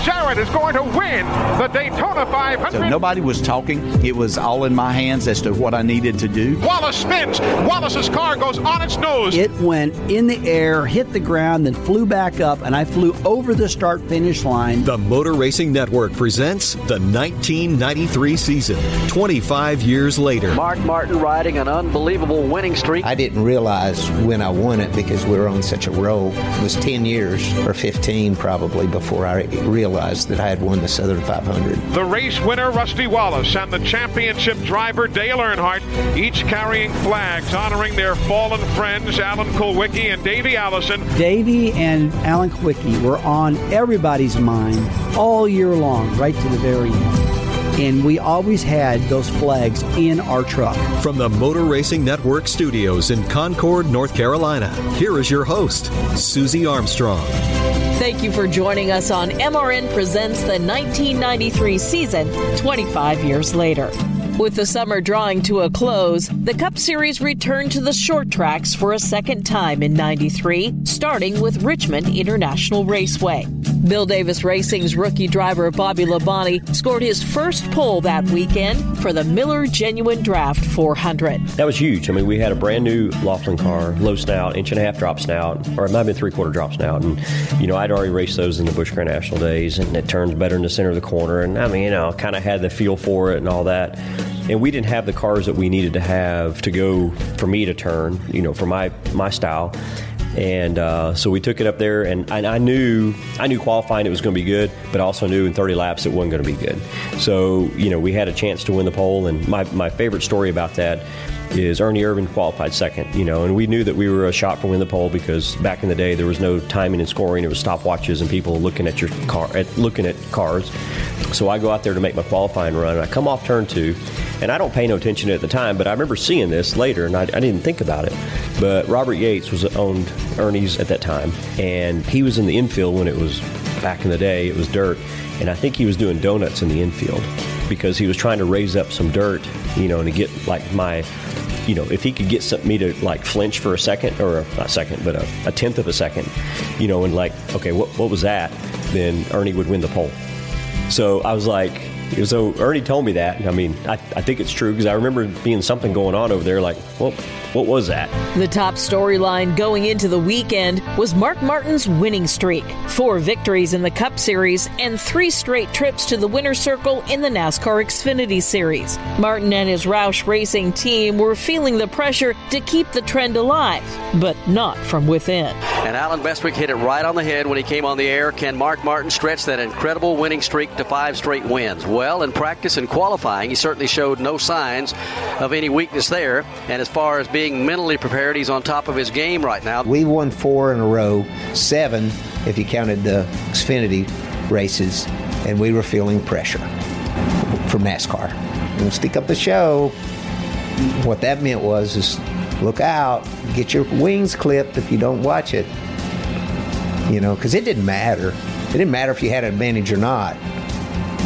Dale Jarrett is going to win the Daytona 500. So nobody was talking. It was all in my hands as to what I needed to do. Wallace spins. Wallace's car goes on its nose. It went in the air, hit the ground, then flew back up, and I flew over the start finish line. The Motor Racing Network presents the 1993 season, 25 years later. Mark Martin riding an unbelievable winning streak. I didn't realize when I won it because we were on such a roll. It was 10 years or 15 probably before I realized that I had won the Southern 500. The race winner, Rusty Wallace, and the championship driver, Dale Earnhardt, each carrying flags honoring their fallen friends, Alan Kulwicki and Davey Allison. Davey and Alan Kulwicki were on everybody's mind all year long, right to the very end and we always had those flags in our truck. From the Motor Racing Network studios in Concord, North Carolina, here is your host, Susie Armstrong. Thank you for joining us on MRN Presents the 1993 season, 25 years later. With the summer drawing to a close, the Cup Series returned to the short tracks for a second time in 93, starting with Richmond International Raceway. Bill Davis Racing's rookie driver Bobby Labonte scored his first pole that weekend for the Miller Genuine Draft 400. That was huge. I mean, we had a brand new Laughlin car, low snout, inch and a half drop snout, or it might have been three quarter drop snout. And, you know, I'd already raced those in the Busch Grand National days, and it turns better in the center of the corner. And I mean, you know, kind of had the feel for it and all that and we didn't have the cars that we needed to have to go for me to turn, you know, for my my style. And uh, so we took it up there, and I, I knew I knew qualifying it was going to be good, but I also knew in 30 laps it wasn't going to be good. So you know we had a chance to win the pole, and my, my favorite story about that is Ernie Irvan qualified second, you know, and we knew that we were a shot for win the pole because back in the day there was no timing and scoring; it was stopwatches and people looking at your car, at, looking at cars. So I go out there to make my qualifying run, and I come off turn two, and I don't pay no attention at the time, but I remember seeing this later, and I, I didn't think about it. But Robert Yates was owned Ernie's at that time, and he was in the infield when it was back in the day. It was dirt, and I think he was doing donuts in the infield because he was trying to raise up some dirt, you know, and to get like my you know, if he could get some, me to like flinch for a second or a, second, but a, a, tenth of a second, you know, and like, okay, what, what was that? Then Ernie would win the pole. So I was like, so Ernie told me that. I mean, I, I think it's true because I remember being something going on over there. Like, well, what was that? The top storyline going into the weekend was Mark Martin's winning streak four victories in the Cup Series and three straight trips to the winner's circle in the NASCAR Xfinity Series. Martin and his Roush Racing team were feeling the pressure to keep the trend alive, but not from within. And Allen Bestwick hit it right on the head when he came on the air. Can Mark Martin stretch that incredible winning streak to five straight wins? Well, in practice and qualifying, he certainly showed no signs of any weakness there. And as far as being mentally prepared. He's on top of his game right now. We won four in a row, seven if you counted the Xfinity races, and we were feeling pressure from NASCAR. We'll stick up the show. What that meant was is look out, get your wings clipped if you don't watch it. You know, because it didn't matter. It didn't matter if you had an advantage or not.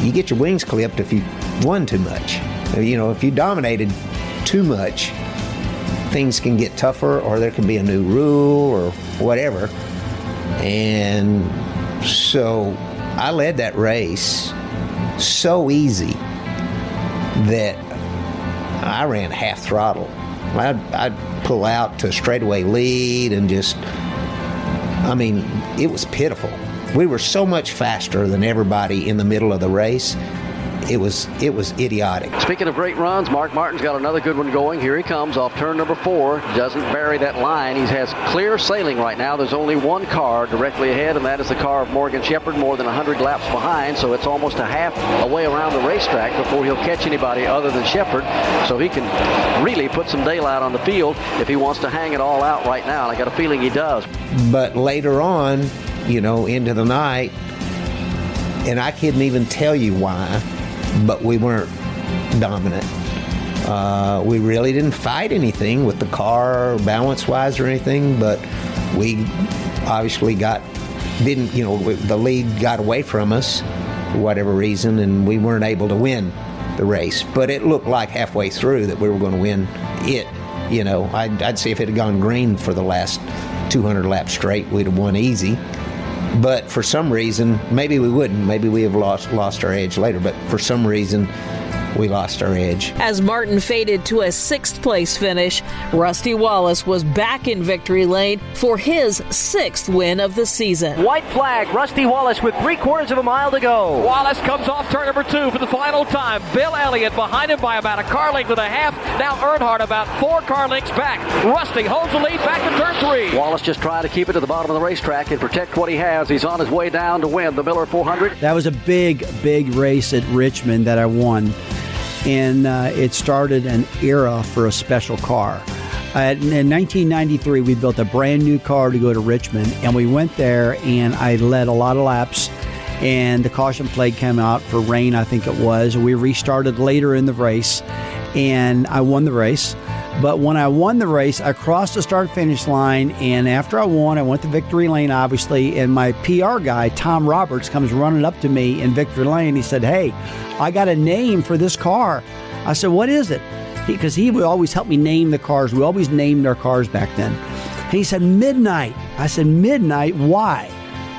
You get your wings clipped if you won too much. You know, if you dominated too much, things can get tougher or there can be a new rule or whatever. And so I led that race so easy that I ran half throttle. I'd, I'd pull out to straightaway lead and just, I mean, it was pitiful. We were so much faster than everybody in the middle of the race. it was it was idiotic. Speaking of great runs, Mark Martin's got another good one going. Here he comes off turn number four. Doesn't bury that line. He has clear sailing right now. There's only one car directly ahead, and that is the car of Morgan Shepherd, more than 100 laps behind. So it's almost a half a way around the racetrack before he'll catch anybody other than Shepherd. So he can really put some daylight on the field if he wants to hang it all out right now. And I got a feeling he does. But later on, you know, into the night, and I couldn't even tell you why, but we weren't dominant. Uh, we really didn't fight anything with the car balance wise or anything, but we obviously got didn't you know the lead got away from us for whatever reason, and we weren't able to win the race. But it looked like halfway through that we were going to win it. You know, I'd, I'd say if it had gone green for the last 200 laps straight, we'd have won easy. But for some reason, maybe we wouldn't. Maybe we have lost lost our edge later. But for some reason, we lost our edge. As Martin faded to a sixth place finish, Rusty Wallace was back in victory lane for his sixth win of the season. White flag, Rusty Wallace with three quarters of a mile to go. Wallace comes off turn number two for the final time. Bill Elliott behind him by about a car length and a half. Now Earnhardt about four car lengths back. Rusty holds the lead back to turn three. Wallace just trying to keep it to the bottom of the racetrack and protect what he has. He's on his way down to win the Miller 400. That was a big, big race at Richmond that I won and uh, it started an era for a special car. Uh, in 1993, we built a brand new car to go to Richmond, and we went there, and I led a lot of laps. And the caution flag came out for rain, I think it was. We restarted later in the race, and I won the race. But when I won the race, I crossed the start finish line, and after I won, I went to victory lane, obviously. And my PR guy, Tom Roberts, comes running up to me in victory lane. He said, Hey, I got a name for this car. I said, What is it? Because he, he would always help me name the cars. We always named our cars back then. he said, Midnight. I said, Midnight? Why?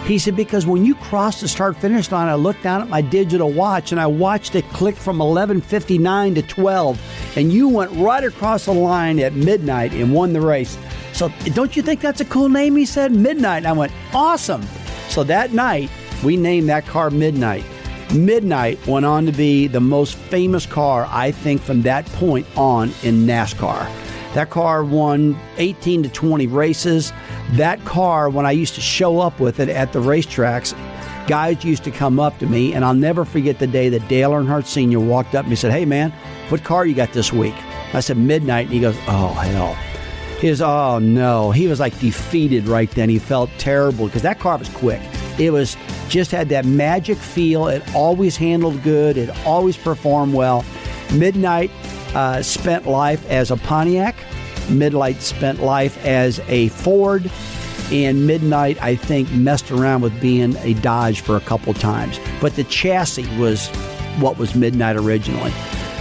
He said, because when you cross the start finish line, I looked down at my digital watch and I watched it click from 11.59 to 12, and you went right across the line at midnight and won the race. So don't you think that's a cool name? He said, Midnight. And I went, awesome. So that night, we named that car Midnight. Midnight went on to be the most famous car, I think, from that point on in NASCAR. That car won 18 to 20 races. That car, when I used to show up with it at the racetracks, guys used to come up to me, and I'll never forget the day that Dale Earnhardt Sr. walked up and he said, Hey, man, what car you got this week? I said, Midnight. And he goes, Oh, hell. He goes, Oh, no. He was like defeated right then. He felt terrible because that car was quick. It was just had that magic feel. It always handled good, it always performed well. Midnight uh, spent life as a Pontiac. Midnight spent life as a Ford. And Midnight, I think, messed around with being a Dodge for a couple times. But the chassis was what was Midnight originally.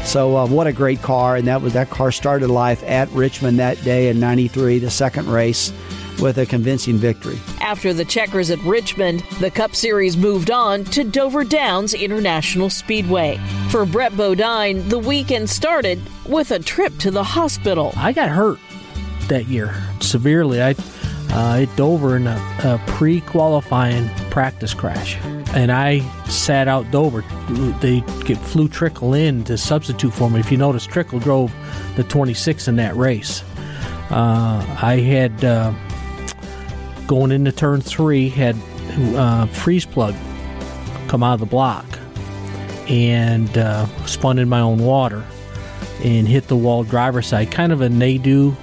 So uh, what a great car! And that was that car started life at Richmond that day in '93, the second race with a convincing victory. After the checkers at Richmond, the Cup Series moved on to Dover Downs International Speedway. For Brett Bodine, the weekend started with a trip to the hospital. I got hurt that year severely. I uh, at Dover in a, a pre-qualifying practice crash, and I sat out Dover. They get, flew Trickle in to substitute for me. If you notice, Trickle drove the 26 in that race. Uh, I had uh, going into turn three had uh, freeze plug come out of the block and uh, spun in my own water and hit the wall driver side. Kind of a nadu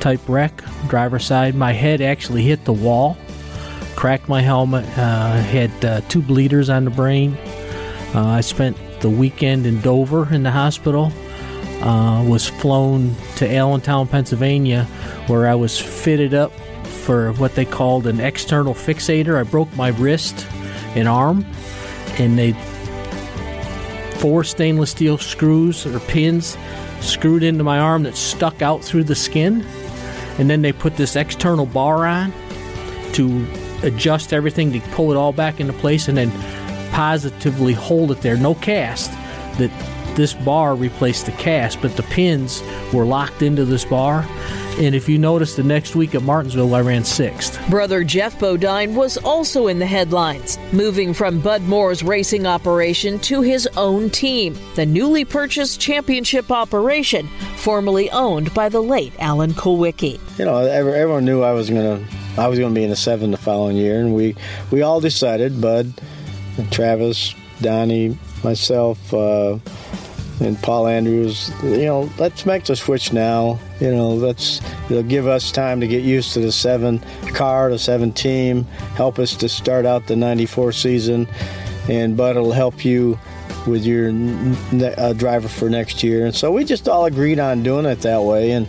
type wreck driver side. My head actually hit the wall cracked my helmet uh, had uh, two bleeders on the brain. Uh, i spent the weekend in dover in the hospital. Uh, was flown to allentown pennsylvania where i was fitted up for what they called an external fixator. I broke my wrist and arm, and they four stainless steel screws or pins screwed into my arm that stuck out through the skin, and then they put this external bar on to adjust everything to pull it all back into place, and then positively hold it there. No cast. That this bar replaced the cast, but the pins were locked into this bar And if you notice, the next week at Martinsville, I ran sixth. Brother Jeff Bodine was also in the headlines, moving from Bud Moore's racing operation to his own team, the newly purchased championship operation, formerly owned by the late Alan Kulwicki. You know, everyone knew I was going to I was going to be in the seven the following year, and we we all decided, Bud, Travis, Donnie, myself, uh, and Paul Andrews. You know, let's make the switch now. You know, let's it'll give us time to get used to the seven car, the seven team, help us to start out the '94 season, and but it'll help you with your uh, driver for next year. And so we just all agreed on doing it that way, and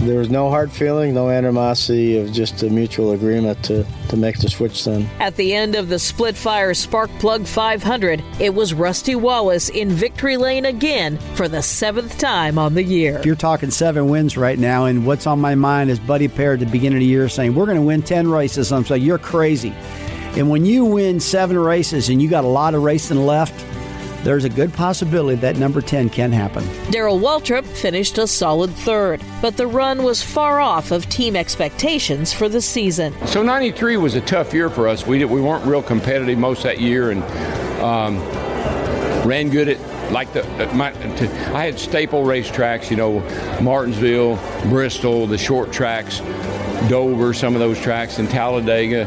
there was no hard feeling, no animosity, of just a mutual agreement to, to make the switch then. At the end of the split fire spark plug 500, it was Rusty Wallace in victory lane again for the seventh time on the year. You're talking seven wins right now, and what's on my mind is Buddy Parrott at the beginning of the year saying, We're going to win 10 races. I'm saying, You're crazy. And when you win seven races and you got a lot of racing left, there's a good possibility that number 10 can happen. Darrell Waltrip finished a solid third, but the run was far off of team expectations for the season. So 93 was a tough year for us. We, did, we weren't real competitive most that year and um, ran good at like the, my, to, I had staple racetracks, you know, Martinsville, Bristol, the short tracks, Dover, some of those tracks, and Talladega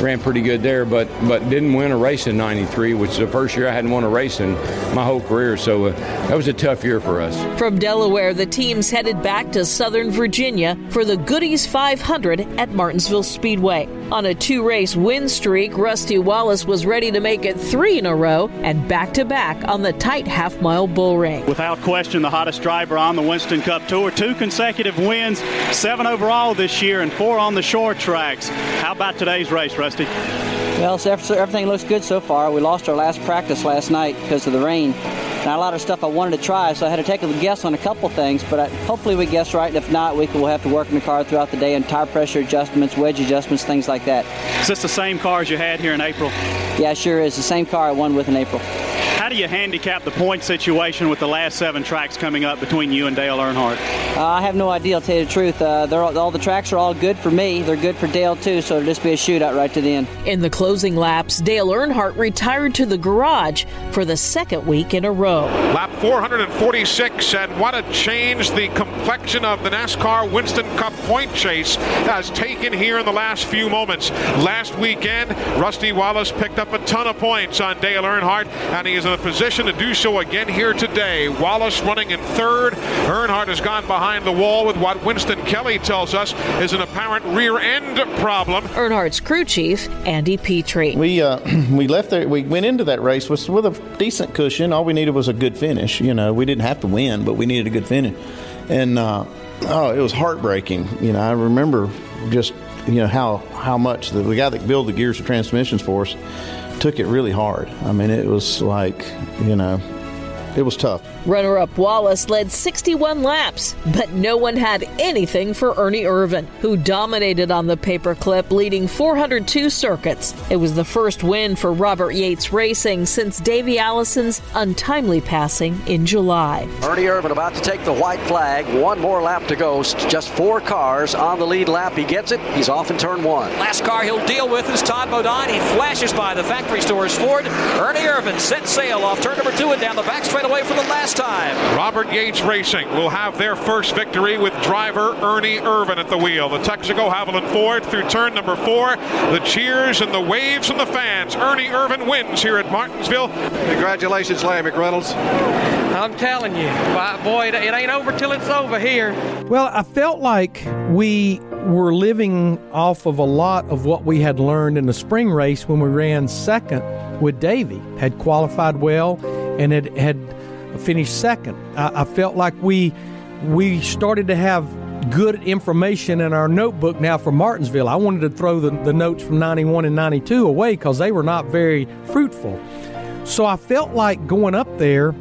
ran pretty good there, but but didn't win a race in '93, which is the first year I hadn't won a race in my whole career. So uh, that was a tough year for us. From Delaware, the teams headed back to Southern Virginia for the Goody's 500 at Martinsville Speedway. On a two-race win streak, Rusty Wallace was ready to make it three in a row and back to back on the tight half-mile bull ring. Without question, the hottest driver on the Winston Cup Tour. Two consecutive wins, seven overall this year, and four on the short tracks. How about today's race, Rusty? Well, everything looks good so far. We lost our last practice last night because of the rain. Not a lot of stuff I wanted to try, so I had to take a guess on a couple things, but I, hopefully we guessed right. And If not, we will have to work in the car throughout the day and tire pressure adjustments, wedge adjustments, things like that. Is this the same car as you had here in April? Yeah, sure is. The same car I won with in April. How do you handicap the point situation with the last seven tracks coming up between you and Dale Earnhardt? Uh, I have no idea, I'll tell you the truth. Uh, all, all the tracks are all good for me. They're good for Dale, too, so it'll just be a shootout right to the end. In the closing laps, Dale Earnhardt retired to the garage for the second week in a row. Lap 446, and what a change the complexion of the NASCAR Winston Cup point chase has taken here in the last few moments. Last weekend, Rusty Wallace picked up a ton of points on Dale Earnhardt, and he is in a position to do so again here today. Wallace running in third. Earnhardt has gone behind the wall with what Winston Kelly tells us is an apparent rear end problem. Earnhardt's crew chief, Andy Petree. We uh, we left there. We went into that race with with a decent cushion. All we needed was a good finish. You know, we didn't have to win, but we needed a good finish. And uh, oh, it was heartbreaking. You know, I remember just you know how how much the, the guy that built the gears and transmissions for us took it really hard. I mean, it was like, you know, it was tough. Runner up Wallace led 61 laps, but no one had anything for Ernie Irvan, who dominated on the paperclip, leading 402 circuits. It was the first win for Robert Yates Racing since Davey Allison's untimely passing in July. Ernie Irvan about to take the white flag. One more lap to go. Just four cars on the lead lap. He gets it. He's off in turn one. Last car he'll deal with is Todd Bodine. He flashes by the factory stores Ford. Ernie Irvan set sail off turn number two and down the back straightaway for the last time. Robert Yates Racing will have their first victory with driver Ernie Irvan at the wheel. The Texaco Havoline Ford through turn number four. The cheers and the waves from the fans. Ernie Irvan wins here at Martinsville. Congratulations, Larry McReynolds. I'm telling you, boy, it ain't over till it's over here. Well, I felt like we were living off of a lot of what we had learned in the spring race when we ran second with Davey, Had qualified well and it had finished second. I, I felt like we we started to have good information in our notebook now for Martinsville. I wanted to throw the, the notes from 91 and 92 away because they were not very fruitful. So I felt like going up there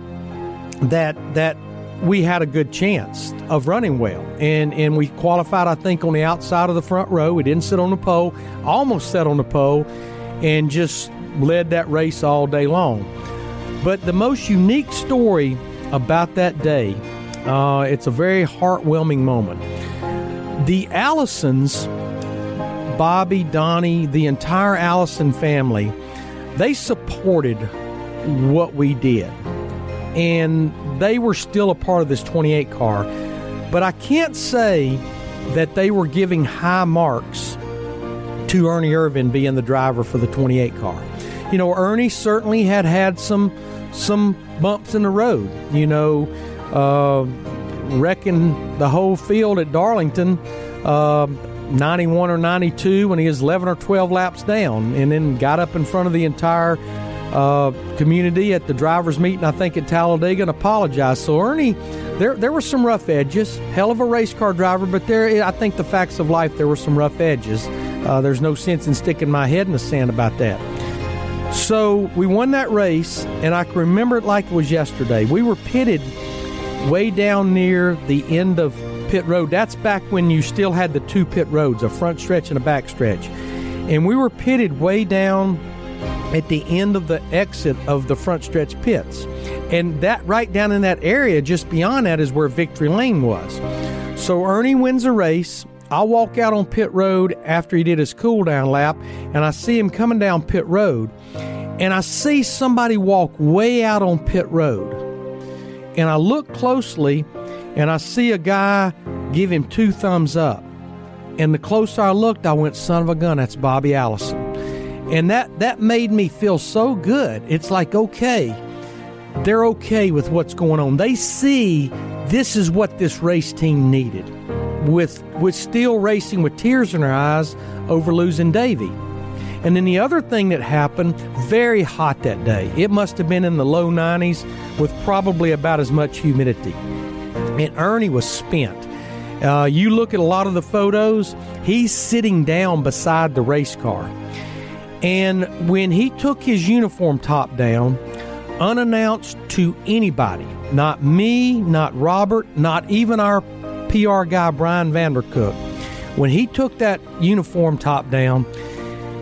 that that we had a good chance of running well. And and we qualified I think on the outside of the front row. We didn't sit on the pole, almost sat on the pole and just led that race all day long. But the most unique story about that day, uh, it's a very heartwarming moment. the Allisons, Bobby, Donnie, the entire Allison family, they supported what we did. And they were still a part of this 28 car. But I can't say that they were giving high marks to Ernie Irvan being the driver for the 28 car. You know, Ernie certainly had had some some bumps in the road. You know, uh, wrecking the whole field at Darlington, uh, 91 or 92 when he was 11 or 12 laps down, and then got up in front of the entire uh, community at the drivers' meeting, I think at Talladega, and apologized. So Ernie, there there were some rough edges. Hell of a race car driver, but there, I think the facts of life, there were some rough edges. Uh, there's no sense in sticking my head in the sand about that. So we won that race, and I can remember it like it was yesterday. We were pitted way down near the end of pit road. That's back when you still had the two pit roads, a front stretch and a back stretch. And we were pitted way down at the end of the exit of the front stretch pits. And that right down in that area, just beyond that, is where Victory Lane was. So Ernie wins a race. I walk out on pit road after he did his cool down lap, and I see him coming down pit road, and I see somebody walk way out on pit road. And I look closely, and I see a guy give him two thumbs up. And the closer I looked, I went, son of a gun, that's Bobby Allison. And that, that made me feel so good. It's like, okay, they're okay with what's going on. They see this is what this race team needed with with still racing with tears in her eyes over losing Davey. And then the other thing that happened, very hot that day. It must have been in the low 90s with probably about as much humidity. And Ernie was spent. Uh, you look at a lot of the photos, he's sitting down beside the race car. And when he took his uniform top down, unannounced to anybody, not me, not Robert, not even our PR guy Brian Vandercook, when he took that uniform top down,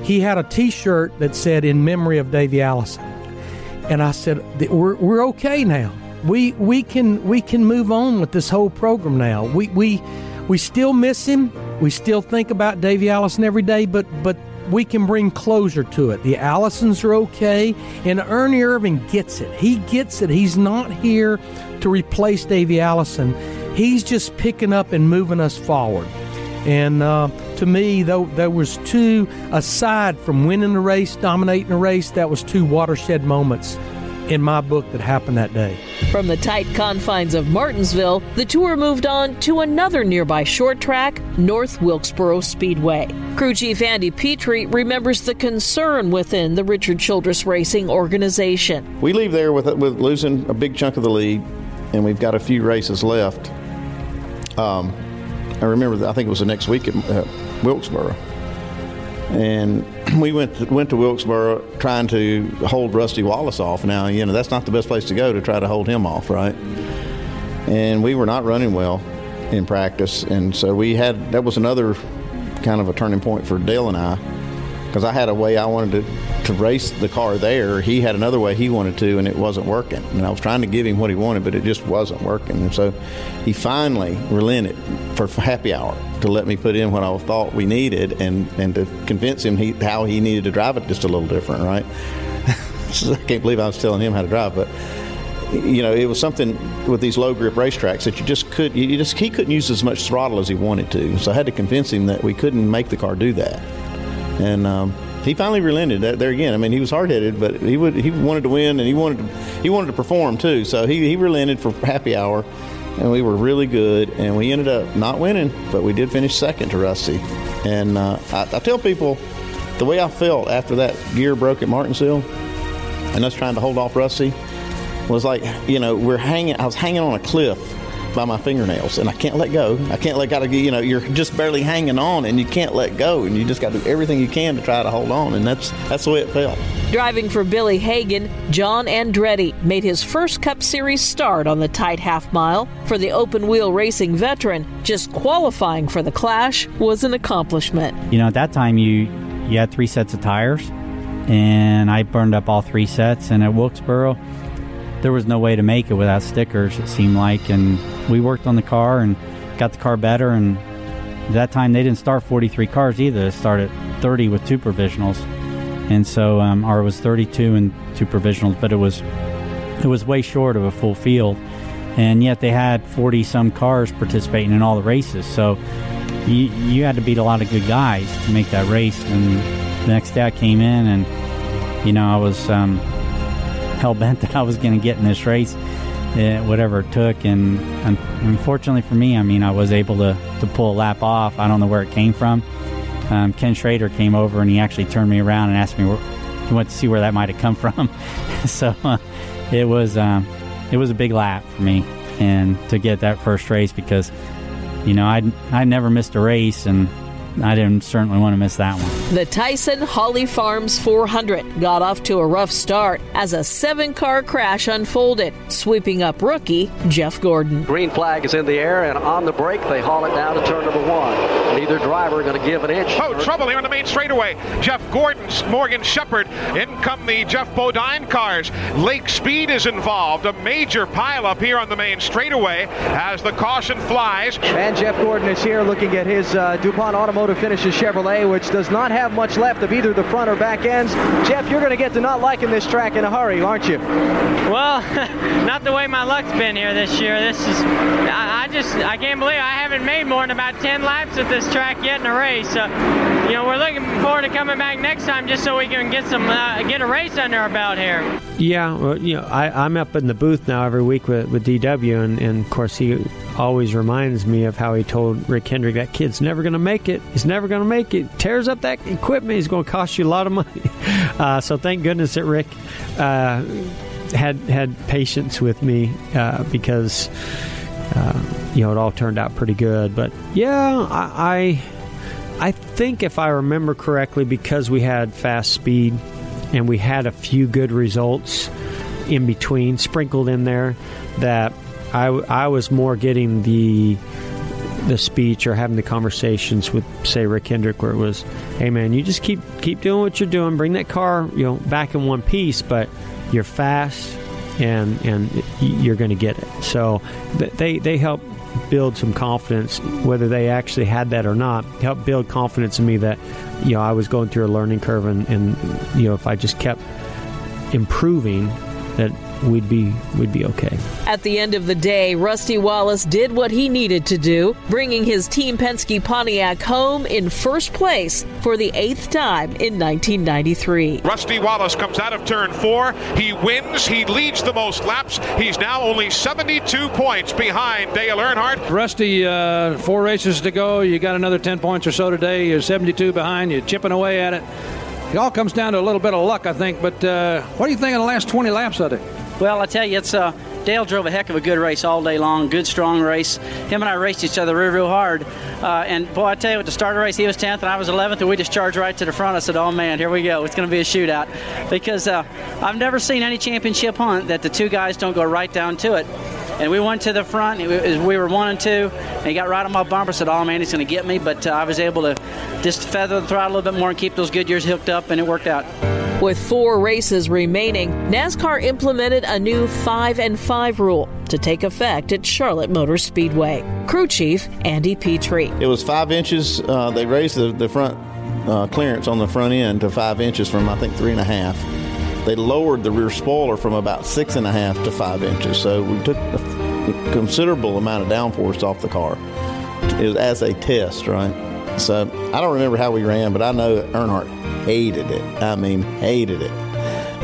he had a T-shirt that said "In memory of Davey Allison," and I said, "We're we're okay now. We we can we can move on with this whole program now. We we we still miss him. We still think about Davey Allison every day, but but." We can bring closure to it. The Allisons are okay, and Ernie Irvan gets it. He gets it. He's not here to replace Davey Allison. He's just picking up and moving us forward. And uh, to me, though, there was two, aside from winning the race, dominating the race, that was two watershed moments in my book that happened that day. From the tight confines of Martinsville, the tour moved on to another nearby short track, North Wilkesboro Speedway. Crew Chief Andy Petree remembers the concern within the Richard Childress Racing organization. We leave there with with losing a big chunk of the lead, and we've got a few races left. Um, I remember, I think it was the next week at uh, Wilkesboro, and we went to, went to Wilkesboro trying to hold Rusty Wallace off. Now, you know that's not the best place to go to try to hold him off, right? And we were not running well in practice, and so we had that was another kind of a turning point for Dale and I because I had a way I wanted to, to race the car there. He had another way he wanted to, and it wasn't working. And I was trying to give him what he wanted, but it just wasn't working. And so he finally relented for happy hour to let me put in what I thought we needed and, and to convince him he, how he needed to drive it just a little different, right? I can't believe I was telling him how to drive, but you know, it was something with these low grip racetracks that you just could, you just he couldn't use as much throttle as he wanted to. So I had to convince him that we couldn't make the car do that and um, he finally relented. There again, I mean, he was hard headed, but he would he wanted to win and he wanted to he wanted to perform too. So he he relented for happy hour, and we were really good. And we ended up not winning, but we did finish second to Rusty. And uh, I, I tell people the way I felt after that gear broke at Martinsville, and us trying to hold off Rusty was like you know we're hanging. I was hanging on a cliff by my fingernails, and I can't let go. I can't let go. You know, you're just barely hanging on, and you can't let go, and you just got to do everything you can to try to hold on, and that's that's the way it felt. Driving for Billy Hagan, John Andretti made his first Cup Series start on the tight half mile. For the open wheel racing veteran, just qualifying for the Clash was an accomplishment. You know, at that time, you you had three sets of tires, and I burned up all three sets. And at Wilkesboro, there was no way to make it without stickers. It seemed like, and we worked on the car and got the car better and At that time, they didn't start 43 cars either. They started 30 with two provisionals, and so um, or it was 32 and two provisionals, but it was it was way short of a full field, and yet they had 40 some cars participating in all the races. So you you had to beat a lot of good guys to make that race. And the next day I came in, and you know I was um, hell bent that I was going to get in this race, uh, whatever it took. And un- unfortunately for me, I mean I was able to to pull a lap off. I don't know where it came from. Um, Ken Schrader came over and he actually turned me around and asked me where he wanted to see where that might have come from. so uh, it was um, it was a big lap for me and to get that first race because you know I I never missed a race and I didn't certainly want to miss that one. The Tyson Holly Farms 400 got off to a rough start as a seven car crash unfolded, sweeping up rookie Jeff Gordon. Green flag is in the air, and on the break, they haul it down to turn number one. Neither driver going to give an inch. Oh, trouble here on the main straightaway. Jeff Gordon, Morgan Shepherd. In come the Jeff Bodine cars. Lake Speed is involved. A major pileup here on the main straightaway as the caution flies. And Jeff Gordon is here looking at his uh, DuPont Automotive finishes Chevrolet, which does not have much left of either the front or back ends. Jeff, you're going to get to not liking this track in a hurry, aren't you? Well, not the way my luck's been here this year. This is, I, I just, I can't believe I haven't made more than about 10 laps at this track yet in a race. So, you know, we're looking forward to coming back next time just so we can get some, uh, get a race under our belt here. Yeah, well, you know, I, I'm up in the booth now every week with, with DW, and, and of course he always reminds me of how he told Rick Hendrick that kid's never going to make it. He's never going to make it. Tears up that equipment. He's going to cost you a lot of money. Uh, so thank goodness that Rick uh, had had patience with me uh, because uh, you know it all turned out pretty good. But yeah, I, I I think if I remember correctly, because we had fast speed and we had a few good results in between sprinkled in there that I, I was more getting the the speech or having the conversations with say Rick Hendrick where it was hey man you just keep keep doing what you're doing. Bring that car you know back in one piece but you're fast and and you're going to get it. So they they help build some confidence whether they actually had that or not help build confidence in me that you know I was going through a learning curve and, and you know if I just kept improving that we'd be we'd be okay. At the end of the day, Rusty Wallace did what he needed to do, bringing his Team Penske Pontiac home in first place for the eighth time in 1993. Rusty Wallace comes out of turn four. He wins. He leads the most laps. He's now only 72 points behind Dale Earnhardt. Rusty, uh, four races to go. You got another 10 points or so today. You're 72 behind. You're chipping away at it. It all comes down to a little bit of luck, I think. But uh, what do you think of the last 20 laps of it? Well, I tell you, it's uh, Dale drove a heck of a good race all day long. Good, strong race. Him and I raced each other real, real hard. Uh, and boy, I tell you, at the start of the race, he was 10th and I was 11th, and we just charged right to the front. I said, "Oh man, here we go. It's going to be a shootout." Because uh, I've never seen any championship hunt that the two guys don't go right down to it. And we went to the front. We were one and two. And he got right on my bumper. Said, "Oh man, he's going to get me." But uh, I was able to just feather the throttle a little bit more and keep those Goodyears hooked up, and it worked out. With four races remaining, NASCAR implemented a new 5 and 5 rule to take effect at Charlotte Motor Speedway. Crew Chief Andy Petree. It was five inches. Uh, they raised the, the front uh, clearance on the front end to five inches from, I think, three and a half. They lowered the rear spoiler from about six and a half to five inches. So we took a considerable amount of downforce off the car it was as a test, right? So I don't remember how we ran, but I know Earnhardt hated it. I mean, hated it.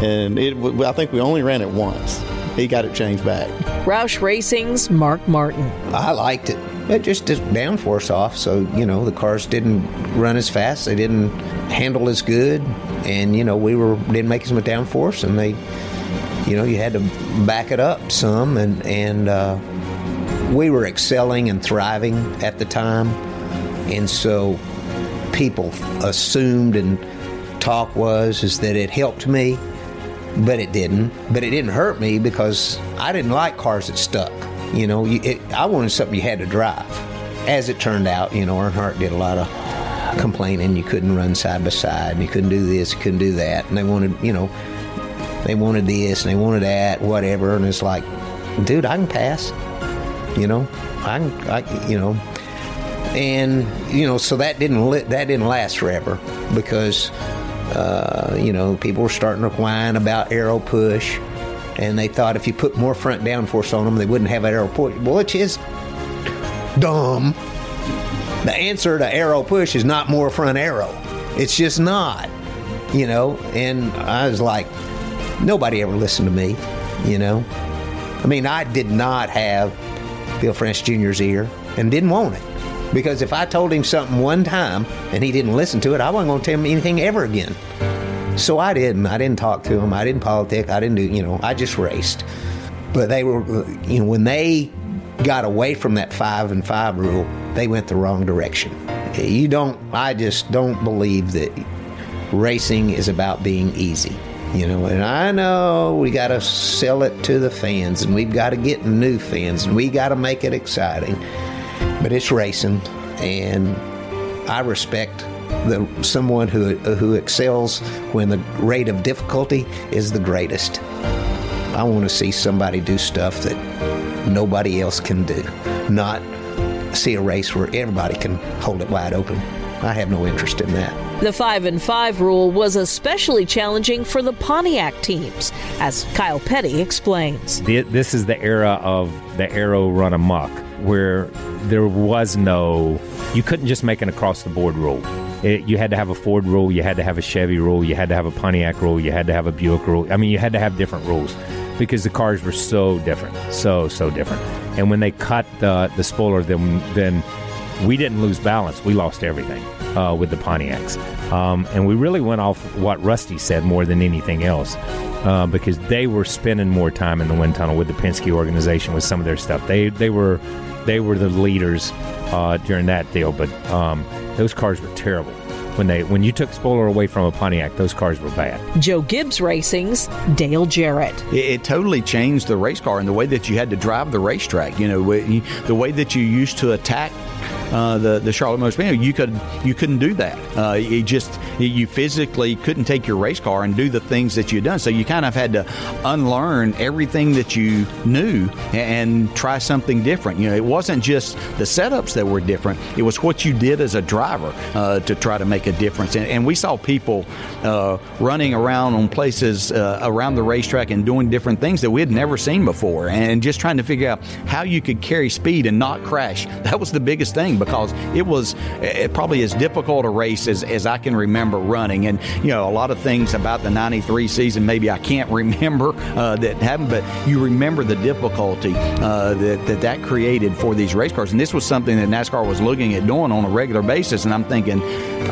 And it, I think we only ran it once. He got it changed back. Roush Racing's Mark Martin. I liked it. It just took downforce off, so you know the cars didn't run as fast. They didn't handle as good, and you know we were didn't make as much downforce, and they, you know, you had to back it up some, and and uh, we were excelling and thriving at the time, and so people assumed and talk was is that it helped me, but it didn't. But it didn't hurt me because I didn't like cars that stuck. You know, it, I wanted something you had to drive. As it turned out, you know, Earnhardt did a lot of complaining. You couldn't run side by side, and you couldn't do this, you couldn't do that, and they wanted, you know, they wanted this and they wanted that, whatever. And it's like, dude, I can pass. You know, I can, I, you know, and you know, so that didn't li- that didn't last forever because uh, you know people were starting to whine about aero push, and they thought if you put more front downforce on them, they wouldn't have an aero push. Well, which is dumb. The answer to aero push is not more front aero. It's just not, you know. And I was like, nobody ever listened to me, you know. I mean, I did not have Bill France Jr.'s ear and didn't want it. Because if I told him something one time and he didn't listen to it, I wasn't going to tell him anything ever again. So I didn't. I didn't talk to him. I didn't politic. I didn't do, you know, I just raced. But they were, you know, when they got away from that five and five rule, they went the wrong direction. You don't, I just don't believe that racing is about being easy. You know, and I know we got to sell it to the fans and we've got to get new fans and we got to make it exciting. But it's racing and I respect the someone who who excels when the rate of difficulty is the greatest. I want to see somebody do stuff that nobody else can do, not see a race where everybody can hold it wide open. I have no interest in that. The 5 and 5 rule was especially challenging for the Pontiac teams, as Kyle Petty explains. This is the era of the aero run amok, where there was no, you couldn't just make an across the board rule. It, you had to have a Ford rule, you had to have a Chevy rule, you had to have a Pontiac rule, you had to have a Buick rule. I mean, you had to have different rules because the cars were so different, so so different. And when they cut the the spoiler, then then we didn't lose balance; we lost everything uh, with the Pontiacs. Um, and we really went off what Rusty said more than anything else. Uh, because they were spending more time in the wind tunnel with the Penske organization with some of their stuff. They they were they were the leaders uh, during that deal, but um, those cars were terrible when they when you took spoiler away from a Pontiac, those cars were bad. Joe Gibbs Racing's Dale Jarrett. It, it, totally changed the race car and the way that you had to drive the racetrack. You know, the way that you used to attack uh, the the Charlotte Motor Speedway, you could you couldn't do that. Uh, you just you physically couldn't take your race car and do the things that you'd done. So you kind of had to unlearn everything that you knew and try something different. You know, it wasn't just the setups that were different; it was what you did as a driver uh, to try to make a difference. And, and we saw people uh, running around on places uh, around the racetrack and doing different things that we had never seen before, and just trying to figure out how you could carry speed and not crash. That was the biggest thing because it was uh, probably as difficult a race as, as I can remember running. And, you know, a lot of things about the 93 season maybe I can't remember uh, that happened, but you remember the difficulty uh, that, that that created for these race cars. And this was something that NASCAR was looking at doing on a regular basis. And I'm thinking,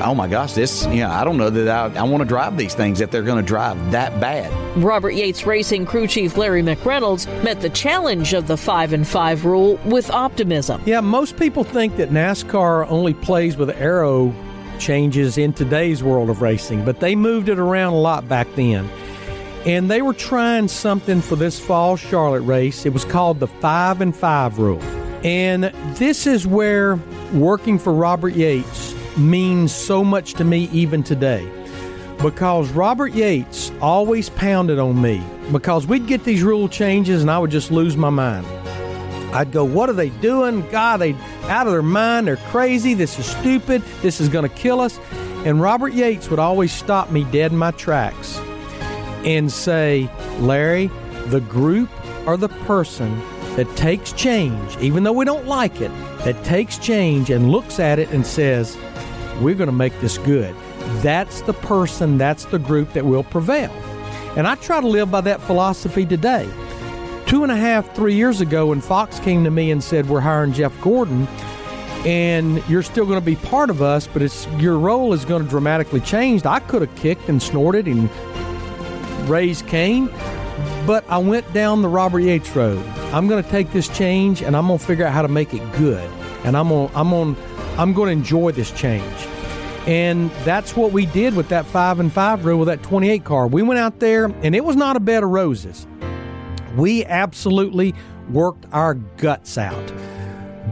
oh my gosh, this, you know, I don't know that I, I want to drive these things if they're going to drive that bad. Robert Yates Racing crew chief Larry McReynolds met the challenge of the 5 and 5 rule with optimism. Yeah, most people think that NASCAR only plays with aero changes in today's world of racing, but they moved it around a lot back then. And they were trying something for this fall Charlotte race. It was called the 5 and 5 rule. And this is where working for Robert Yates means so much to me even today. Because Robert Yates always pounded on me because we'd get these rule changes and I would just lose my mind. I'd go, What are they doing? God, they out of their mind. They're crazy. This is stupid. This is going to kill us. And Robert Yates would always stop me dead in my tracks and say, Larry, the group or the person that takes change, even though we don't like it, that takes change and looks at it and says, We're going to make this good. That's the person, that's the group that will prevail. And I try to live by that philosophy today two and a half, three years ago when Fox came to me and said, We're hiring Jeff Gordon and you're still going to be part of us, but it's your role is going to dramatically change. I could have kicked and snorted and raised Cain, but I went down the Robert Yates road. I'm going to take this change and I'm going to figure out how to make it good. And I'm going I'm going I'm going to enjoy this change. And that's what we did with that 5 and 5 rule with that 28 car. We went out there and it was not a bed of roses. We absolutely worked our guts out.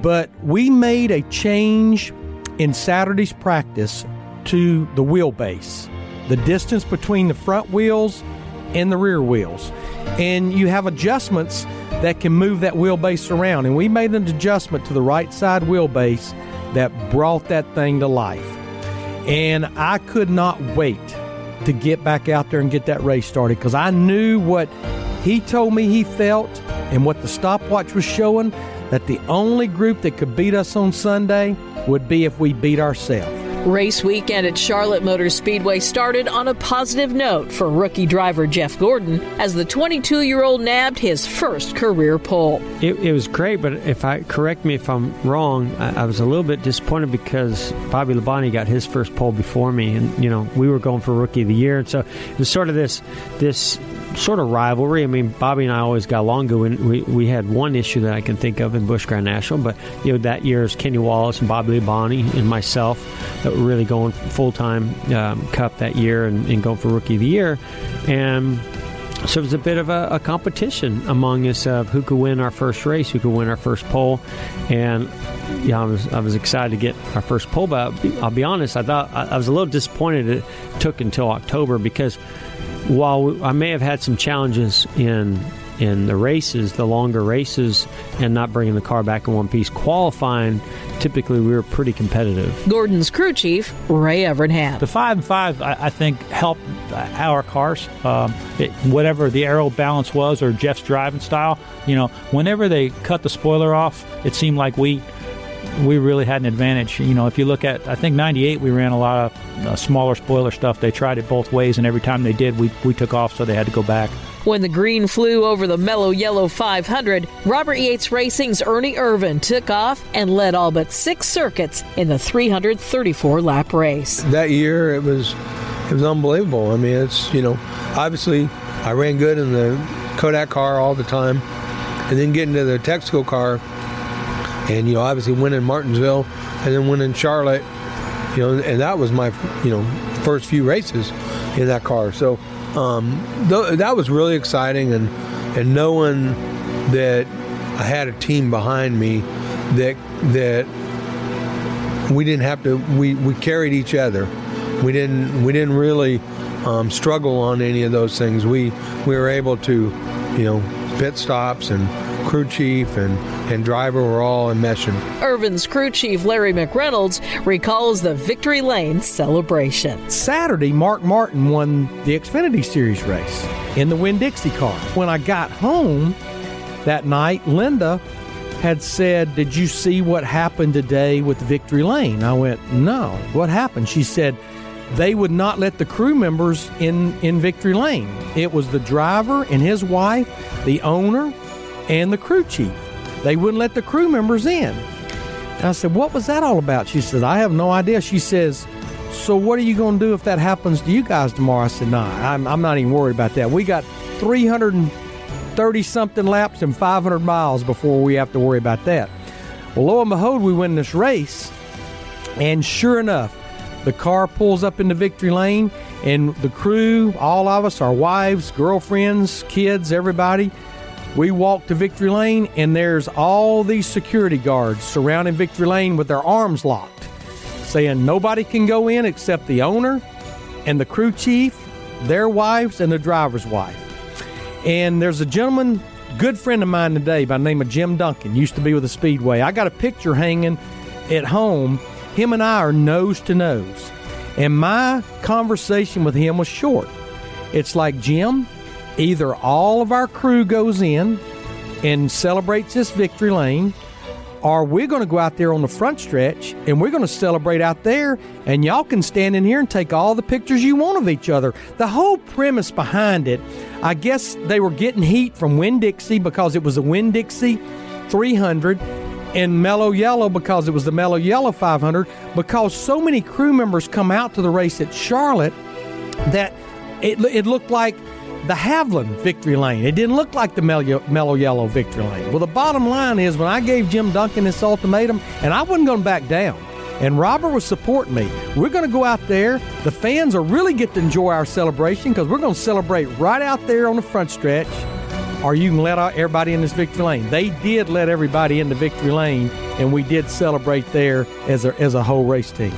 But we made a change in Saturday's practice to the wheelbase, the distance between the front wheels and the rear wheels. And you have adjustments that can move that wheelbase around. And we made an adjustment to the right side wheelbase that brought that thing to life. And I could not wait to get back out there and get that race started because I knew what he told me he felt and what the stopwatch was showing that the only group that could beat us on Sunday would be if we beat ourselves. Race weekend at Charlotte Motor Speedway started on a positive note for rookie driver Jeff Gordon as the 22 year old nabbed his first career pole. It, it, was great, but if I correct me if I'm wrong, I, I, was a little bit disappointed because Bobby Labonte got his first pole before me, and you know we were going for rookie of the year, and so it was sort of this this sort of rivalry. I mean, Bobby and I always got along. We, we had one issue that I can think of in Busch Grand National, but you know that year is Kenny Wallace and Bobby Labonte and myself that were really going full time um, Cup that year and, and, going for Rookie of the Year, and so it was a bit of a, a, competition among us of who could win our first race, who could win our first pole, and yeah, I was I was excited to get our first pole. But I'll be honest, I thought I, I was a little disappointed it took until October because while I may have had some challenges in in the races, the longer races, and not bringing the car back in one piece, qualifying, typically we were pretty competitive. Gordon's crew chief, Ray Evernham. The 5 and 5, I, I think, helped our cars. Um, it, whatever the aero balance was or Jeff's driving style, you know, whenever they cut the spoiler off, it seemed like we we really had an advantage. You know, if you look at, I think 98, we ran a lot of uh, smaller spoiler stuff. They tried it both ways, and every time they did, we, we took off, so they had to go back. When the green flew over the mellow yellow 500, Robert Yates Racing's Ernie Irvan took off and led all but six circuits in the 334 lap race. That year, it was it was unbelievable. I mean, it's you know, obviously, I ran good in the Kodak car all the time, and then getting to the Texaco car and you know obviously winning Martinsville and then winning Charlotte, you know, and that was my you know first few races in that car. So um, th- that was really exciting, and and knowing that I had a team behind me that that we didn't have to we, we carried each other. We didn't we didn't really um, struggle on any of those things. We we were able to you know pit stops and crew chief and, and driver were all in enmeshing. Irvan's crew chief, Larry McReynolds, recalls the Victory Lane celebration. Saturday, Mark Martin won the Xfinity Series race in the Winn Dixie car. When I got home that night, Linda had said, Did you see what happened today with Victory Lane? I went, No. What happened? She said, they would not let the crew members in in Victory Lane. It was the driver and his wife, the owner, and the crew chief. They wouldn't let the crew members in. And I said, What was that all about? She said, I have no idea. She says, So what are you going to do if that happens to you guys tomorrow? I said, Nah, I'm, I'm not even worried about that. We got 330 something laps and 500 miles before we have to worry about that. Well, lo and behold, we win this race. And sure enough, the car pulls up into victory lane, and the crew, all of us, our wives, girlfriends, kids, everybody, we walk to Victory Lane, and there's all these security guards surrounding Victory Lane with their arms locked, saying nobody can go in except the owner and the crew chief, their wives, and the driver's wife. And there's a gentleman, good friend of mine today by the name of Jim Duncan, used to be with the Speedway. I got a picture hanging at home. Him and I are nose to nose. And my conversation with him was short. It's like, Jim, either all of our crew goes in and celebrates this victory lane, or we're going to go out there on the front stretch and we're going to celebrate out there, and y'all can stand in here and take all the pictures you want of each other. The whole premise behind it, I guess they were getting heat from Winn Dixie because it was a Winn Dixie 300 and Mellow Yellow because it was the Mellow Yellow 500 because so many crew members come out to the race at Charlotte that it, it looked like the Havoline victory lane. It didn't look like the mellow, mellow yellow victory lane. Well, the bottom line is when I gave Jim Duncan this ultimatum, and I wasn't going to back down, and Robert was supporting me. We're going to go out there. The fans are really get to enjoy our celebration because we're going to celebrate right out there on the front stretch. Or you can let everybody in this victory lane. They did let everybody in the victory lane, and we did celebrate there as a, as a whole race team.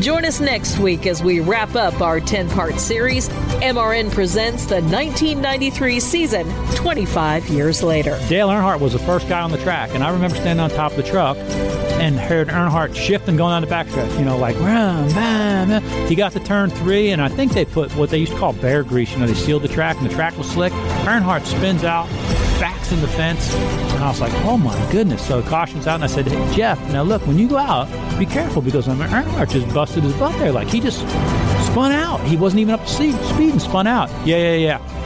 Join us next week as we wrap up our 10 part series. MRN presents the 1993 season 25 years later. Dale Earnhardt was the first guy on the track, and I remember standing on top of the truck and heard Earnhardt shifting going on the backstretch. You know, like bam, bam. He got to turn three, and I think they put what they used to call bear grease. You know, they sealed the track, and the track was slick. Earnhardt spins out, backs in the fence, and I was like, oh my goodness. So caution's out, and I said, hey, Jeff, now look, when you go out, be careful because I Earnhardt just busted his butt there. Like he just spun out. He wasn't even up to speed, speed and spun out. Yeah, yeah, yeah.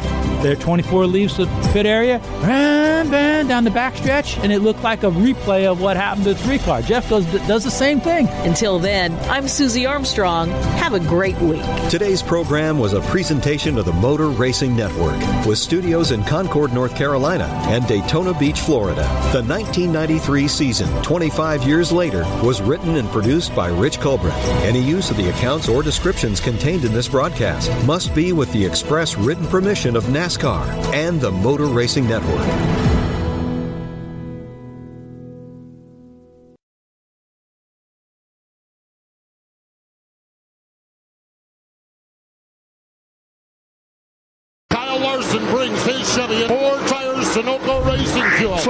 There, 24 leaves the pit area, bam, bam, down the backstretch, and it looked like a replay of what happened to the three car. Jeff does does the same thing. Until then, I'm Susie Armstrong. Have a great week. Today's program was a presentation of the Motor Racing Network with studios in Concord, North Carolina and Daytona Beach, Florida. The 1993 season, 25 years later, was written and produced by Rich Culbreth. Any use of the accounts or descriptions contained in this broadcast must be with the express written permission of NASCAR and the Motor Racing Network.